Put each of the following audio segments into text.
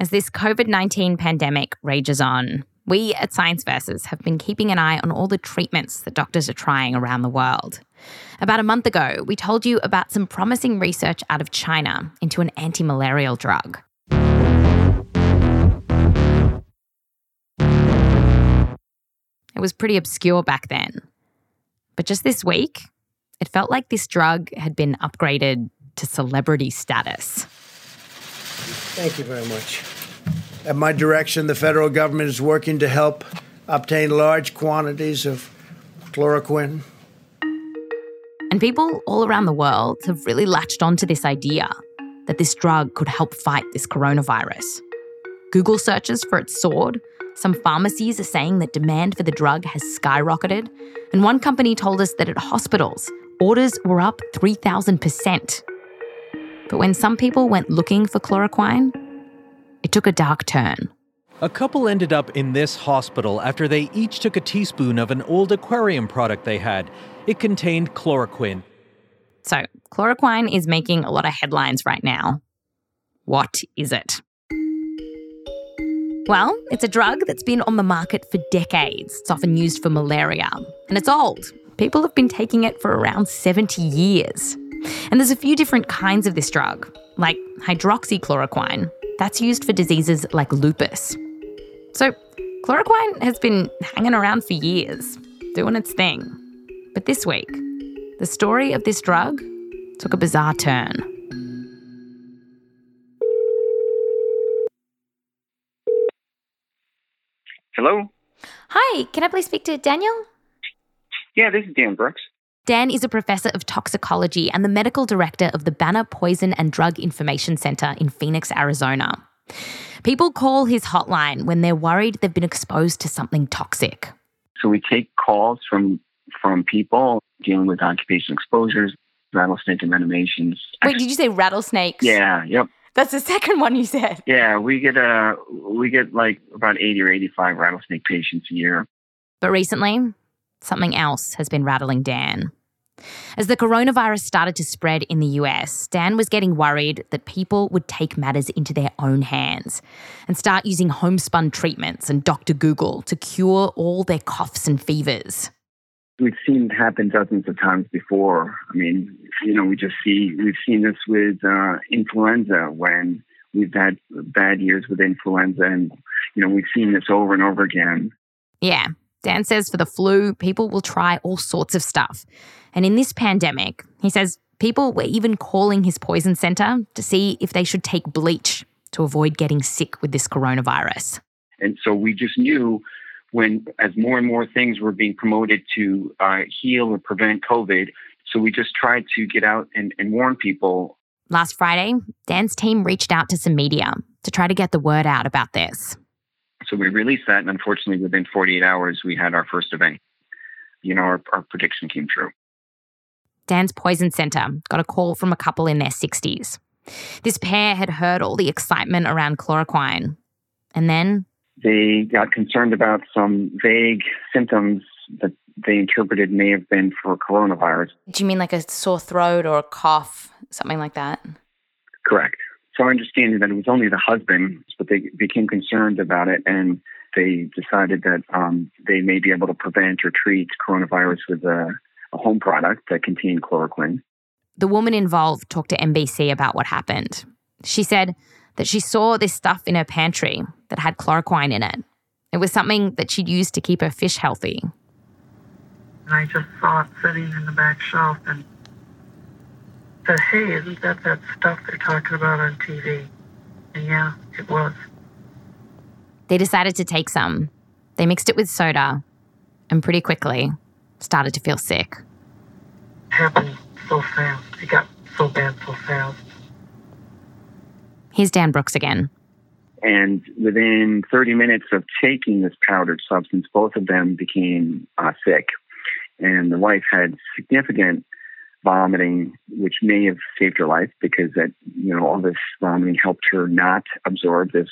As this COVID 19 pandemic rages on, we at Science Versus have been keeping an eye on all the treatments that doctors are trying around the world. About a month ago, we told you about some promising research out of China into an anti malarial drug. It was pretty obscure back then. But just this week, it felt like this drug had been upgraded to celebrity status. Thank you very much. At my direction, the federal government is working to help obtain large quantities of chloroquine. And people all around the world have really latched onto this idea that this drug could help fight this coronavirus. Google searches for it soared. Some pharmacies are saying that demand for the drug has skyrocketed. And one company told us that at hospitals, orders were up 3,000%. But when some people went looking for chloroquine, it took a dark turn. A couple ended up in this hospital after they each took a teaspoon of an old aquarium product they had. It contained chloroquine. So, chloroquine is making a lot of headlines right now. What is it? Well, it's a drug that's been on the market for decades. It's often used for malaria, and it's old. People have been taking it for around 70 years. And there's a few different kinds of this drug, like hydroxychloroquine. That's used for diseases like lupus. So, chloroquine has been hanging around for years, doing its thing. But this week, the story of this drug took a bizarre turn. Hello? Hi, can I please speak to Daniel? Yeah, this is Dan Brooks. Dan is a professor of toxicology and the medical director of the Banner Poison and Drug Information Center in Phoenix, Arizona. People call his hotline when they're worried they've been exposed to something toxic. So we take calls from from people dealing with occupational exposures, rattlesnake envenomations. Wait, did you say rattlesnakes? Yeah, yep. That's the second one you said. Yeah, we get uh we get like about 80 or 85 rattlesnake patients a year. But recently, something else has been rattling Dan. As the coronavirus started to spread in the US, Dan was getting worried that people would take matters into their own hands and start using homespun treatments and Dr. Google to cure all their coughs and fevers. We've seen it happen dozens of times before. I mean, you know, we just see, we've seen this with uh, influenza when we've had bad years with influenza and, you know, we've seen this over and over again. Yeah, Dan says for the flu, people will try all sorts of stuff. And in this pandemic, he says people were even calling his poison center to see if they should take bleach to avoid getting sick with this coronavirus. And so we just knew when, as more and more things were being promoted to uh, heal or prevent COVID, so we just tried to get out and, and warn people. Last Friday, Dan's team reached out to some media to try to get the word out about this. So we released that, and unfortunately, within 48 hours, we had our first event. You know, our, our prediction came true. Dan's Poison Center got a call from a couple in their 60s. This pair had heard all the excitement around chloroquine. And then they got concerned about some vague symptoms that they interpreted may have been for coronavirus. Do you mean like a sore throat or a cough, something like that? Correct. So our understanding that it was only the husband, but they became concerned about it and they decided that um, they may be able to prevent or treat coronavirus with a, a home product that contained chloroquine. The woman involved talked to NBC about what happened. She said that she saw this stuff in her pantry that had chloroquine in it. It was something that she'd used to keep her fish healthy. And I just saw it sitting in the back shelf and said, hey, isn't that that stuff they're talking about on TV? And yeah, it was. They decided to take some. They mixed it with soda and pretty quickly started to feel sick. It happened so fast. It got so bad so fast. Here's Dan Brooks again. And within 30 minutes of taking this powdered substance, both of them became uh, sick. And the wife had significant vomiting, which may have saved her life because that you know all this vomiting helped her not absorb this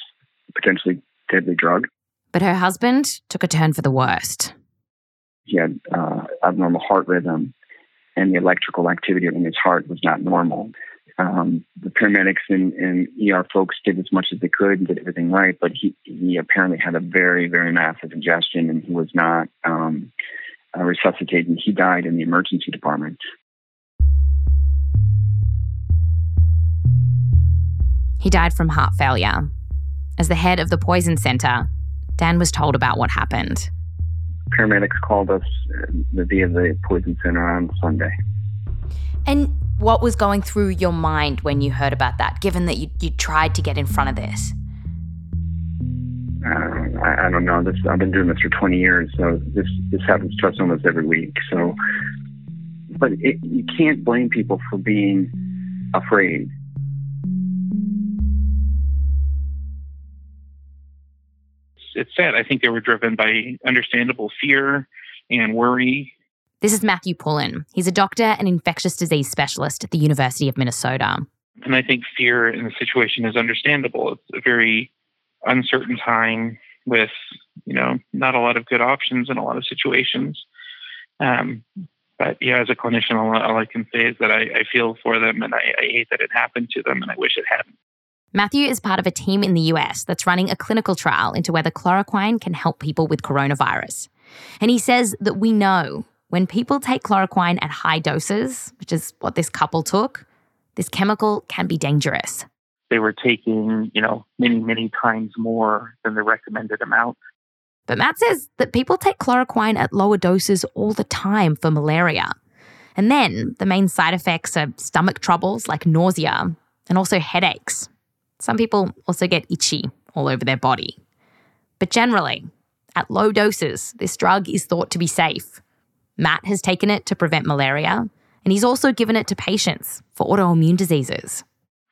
potentially deadly drug. But her husband took a turn for the worst. He had uh, abnormal heart rhythm, and the electrical activity in his heart was not normal. Um, the paramedics and, and, ER folks did as much as they could and did everything right, but he, he apparently had a very, very massive ingestion and he was not um, uh, resuscitated. He died in the emergency department. He died from heart failure. As the head of the poison center, Dan was told about what happened. Paramedics called us uh, via the poison center on Sunday. And what was going through your mind when you heard about that, given that you, you tried to get in front of this? Uh, I, I, don't know. This I've been doing this for 20 years, so this this happens to us almost every week. So, but it, you can't blame people for being afraid. it's sad. I think they were driven by understandable fear and worry. This is Matthew Pullen. He's a doctor and infectious disease specialist at the University of Minnesota. And I think fear in the situation is understandable. It's a very uncertain time with, you know, not a lot of good options in a lot of situations. Um, but yeah, as a clinician, all, all, I can say is that I, I feel for them and I, I hate that it happened to them and I wish it hadn't. Matthew is part of a team in the US that's running a clinical trial into whether chloroquine can help people with coronavirus. And he says that we know when people take chloroquine at high doses, which is what this couple took, this chemical can be dangerous. They were taking, you know, many, many times more than the recommended amount. But Matt says that people take chloroquine at lower doses all the time for malaria. And then the main side effects are stomach troubles like nausea and also headaches. Some people also get itchy all over their body. But generally, at low doses, this drug is thought to be safe. Matt has taken it to prevent malaria, and he's also given it to patients for autoimmune diseases.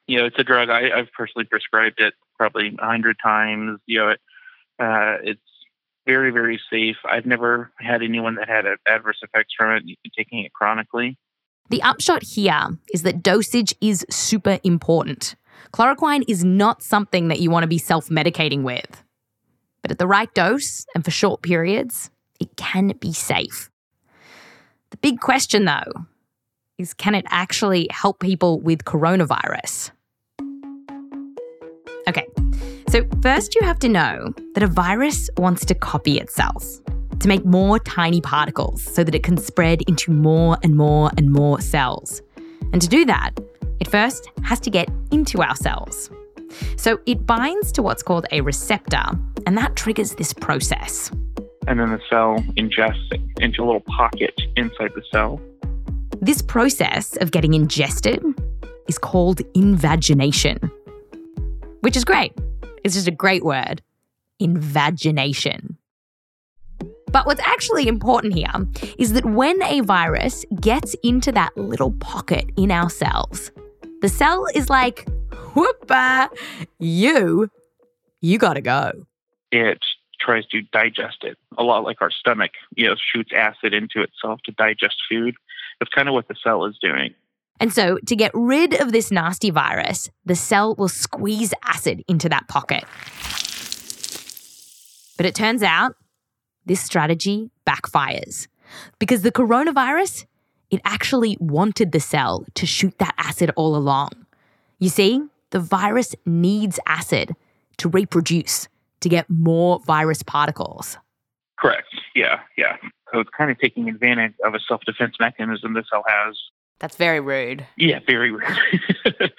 You know, it's a drug I, have personally prescribed it probably a hundred times. You know, it, uh, it's very, very safe. I've never had anyone that had adverse effects from it. Taking it chronically. The upshot here is that dosage is super important. Chloroquine is not something that you want to be self medicating with. But at the right dose and for short periods, it can be safe. The big question, though, is can it actually help people with coronavirus? Okay, so first you have to know that a virus wants to copy itself to make more tiny particles so that it can spread into more and more and more cells. And to do that, it first has to get into our cells. So it binds to what's called a receptor, and that triggers this process. And then the cell ingests it into a little pocket inside the cell. This process of getting ingested is called invagination, which is great. It's just a great word invagination. But what's actually important here is that when a virus gets into that little pocket in our cells, the cell is like, whoopa, you, you gotta go. It tries to digest it, a lot like our stomach, you know, shoots acid into itself to digest food. That's kind of what the cell is doing. And so, to get rid of this nasty virus, the cell will squeeze acid into that pocket. But it turns out this strategy backfires because the coronavirus it actually wanted the cell to shoot that acid all along. You see, the virus needs acid to reproduce, to get more virus particles. Correct. Yeah, yeah. So it's kind of taking advantage of a self defense mechanism the cell has. That's very rude. Yeah, very rude.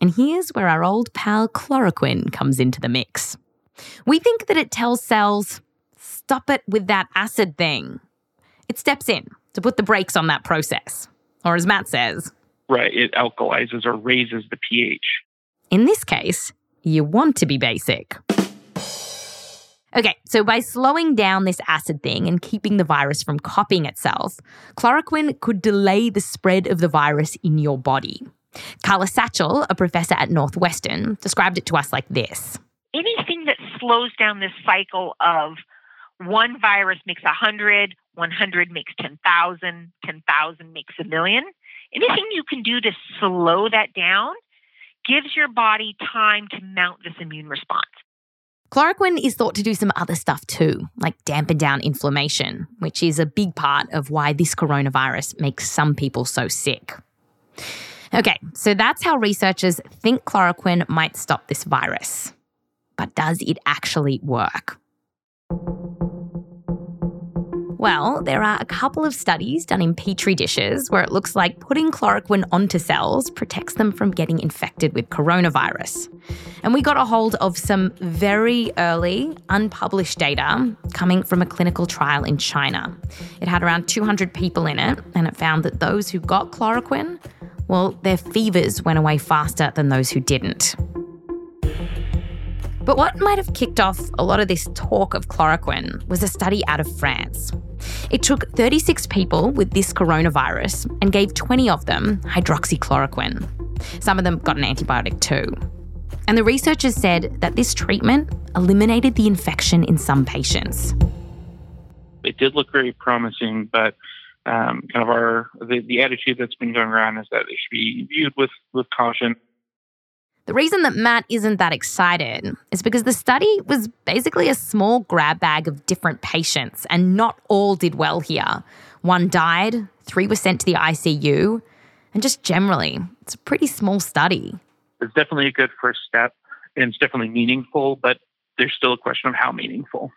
and here's where our old pal chloroquine comes into the mix. We think that it tells cells, stop it with that acid thing. It steps in to put the brakes on that process. Or as Matt says, right, it alkalizes or raises the pH. In this case, you want to be basic. Okay, so by slowing down this acid thing and keeping the virus from copying itself, chloroquine could delay the spread of the virus in your body. Karla Satchell, a professor at Northwestern, described it to us like this Anything that slows down this cycle of one virus makes 100, 100 makes 10,000, 10,000 makes a million. Anything you can do to slow that down gives your body time to mount this immune response. Chloroquine is thought to do some other stuff too, like dampen down inflammation, which is a big part of why this coronavirus makes some people so sick. Okay, so that's how researchers think chloroquine might stop this virus. But does it actually work? Well, there are a couple of studies done in petri dishes where it looks like putting chloroquine onto cells protects them from getting infected with coronavirus. And we got a hold of some very early, unpublished data coming from a clinical trial in China. It had around 200 people in it, and it found that those who got chloroquine, well, their fevers went away faster than those who didn't. But what might have kicked off a lot of this talk of chloroquine was a study out of France. It took 36 people with this coronavirus and gave 20 of them hydroxychloroquine. Some of them got an antibiotic too. And the researchers said that this treatment eliminated the infection in some patients. It did look very promising, but um, kind of our the, the attitude that's been going around is that it should be viewed with with caution. The reason that Matt isn't that excited is because the study was basically a small grab bag of different patients, and not all did well here. One died, three were sent to the ICU, and just generally, it's a pretty small study. It's definitely a good first step, and it's definitely meaningful, but there's still a question of how meaningful.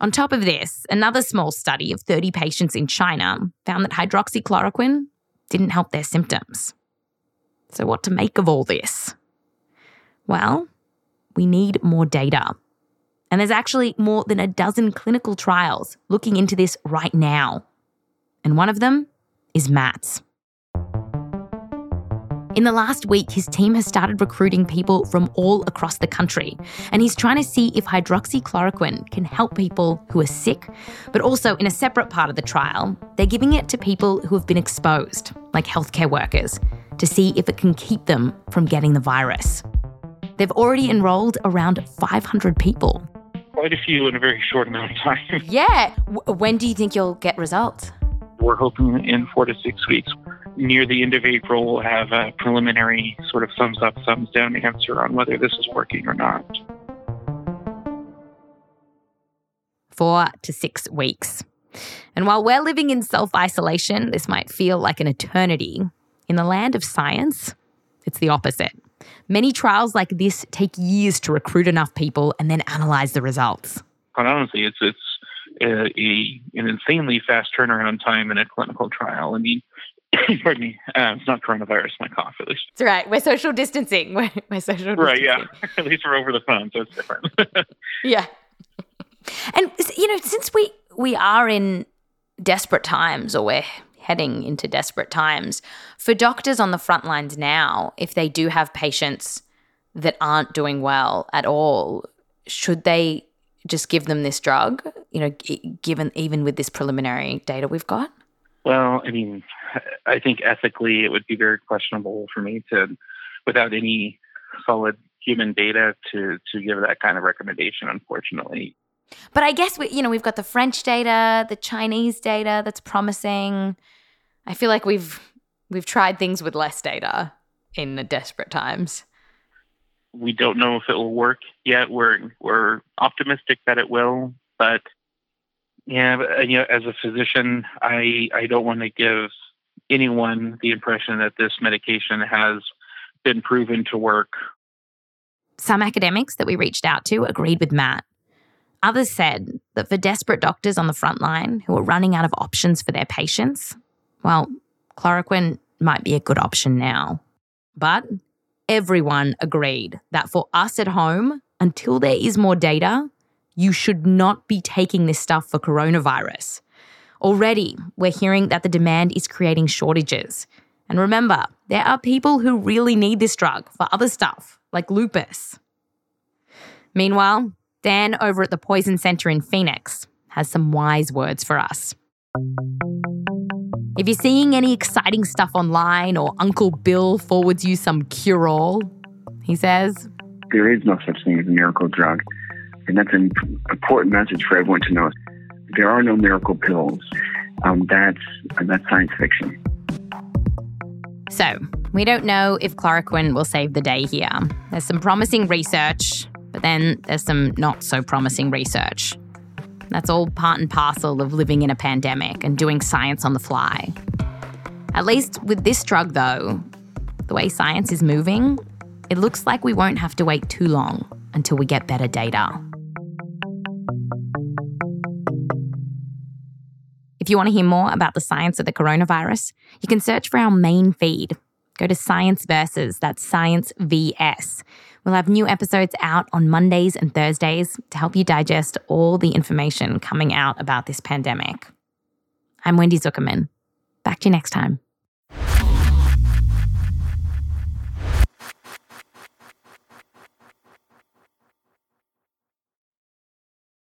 On top of this, another small study of 30 patients in China found that hydroxychloroquine didn't help their symptoms. So, what to make of all this? Well, we need more data. And there's actually more than a dozen clinical trials looking into this right now. And one of them is Matt's. In the last week, his team has started recruiting people from all across the country, and he's trying to see if hydroxychloroquine can help people who are sick, but also in a separate part of the trial, they're giving it to people who have been exposed, like healthcare workers, to see if it can keep them from getting the virus. They've already enrolled around 500 people. Quite a few in a very short amount of time. Yeah. W- when do you think you'll get results? We're hoping in four to six weeks. Near the end of April, we'll have a preliminary sort of thumbs up, thumbs down answer on whether this is working or not. Four to six weeks. And while we're living in self isolation, this might feel like an eternity. In the land of science, it's the opposite. Many trials like this take years to recruit enough people and then analyze the results. Quite honestly, it's it's a, a, an insanely fast turnaround time in a clinical trial. I mean, pardon me, uh, it's not coronavirus, my cough at least. It's right. We're social distancing. We're, we're social distancing. Right, yeah. at least we're over the phone, so it's different. yeah. And you know, since we we are in desperate times, or we're heading into desperate times. For doctors on the front lines now, if they do have patients that aren't doing well at all, should they just give them this drug, you know, given even with this preliminary data we've got? Well, I mean, I think ethically it would be very questionable for me to, without any solid human data, to to give that kind of recommendation. Unfortunately, but I guess we, you know, we've got the French data, the Chinese data that's promising. I feel like we've we've tried things with less data in the desperate times. We don't know if it will work yet. We're we're optimistic that it will, but yeah, but, you know, as a physician, I I don't want to give anyone the impression that this medication has been proven to work. Some academics that we reached out to agreed with Matt. Others said that for desperate doctors on the front line who are running out of options for their patients, well, chloroquine might be a good option now. But everyone agreed that for us at home, until there is more data, you should not be taking this stuff for coronavirus. Already, we're hearing that the demand is creating shortages. And remember, there are people who really need this drug for other stuff, like lupus. Meanwhile, Dan over at the Poison Center in Phoenix has some wise words for us. If you're seeing any exciting stuff online or Uncle Bill forwards you some cure all, he says, There is no such thing as a miracle drug. And that's an important message for everyone to know. There are no miracle pills. Um, that's that's science fiction. So, we don't know if chloroquine will save the day here. There's some promising research, but then there's some not so promising research. That's all part and parcel of living in a pandemic and doing science on the fly. At least with this drug, though, the way science is moving, it looks like we won't have to wait too long until we get better data. If you want to hear more about the science of the coronavirus, you can search for our main feed. Go to Science Versus, that's Science VS. We'll have new episodes out on Mondays and Thursdays to help you digest all the information coming out about this pandemic. I'm Wendy Zuckerman. Back to you next time.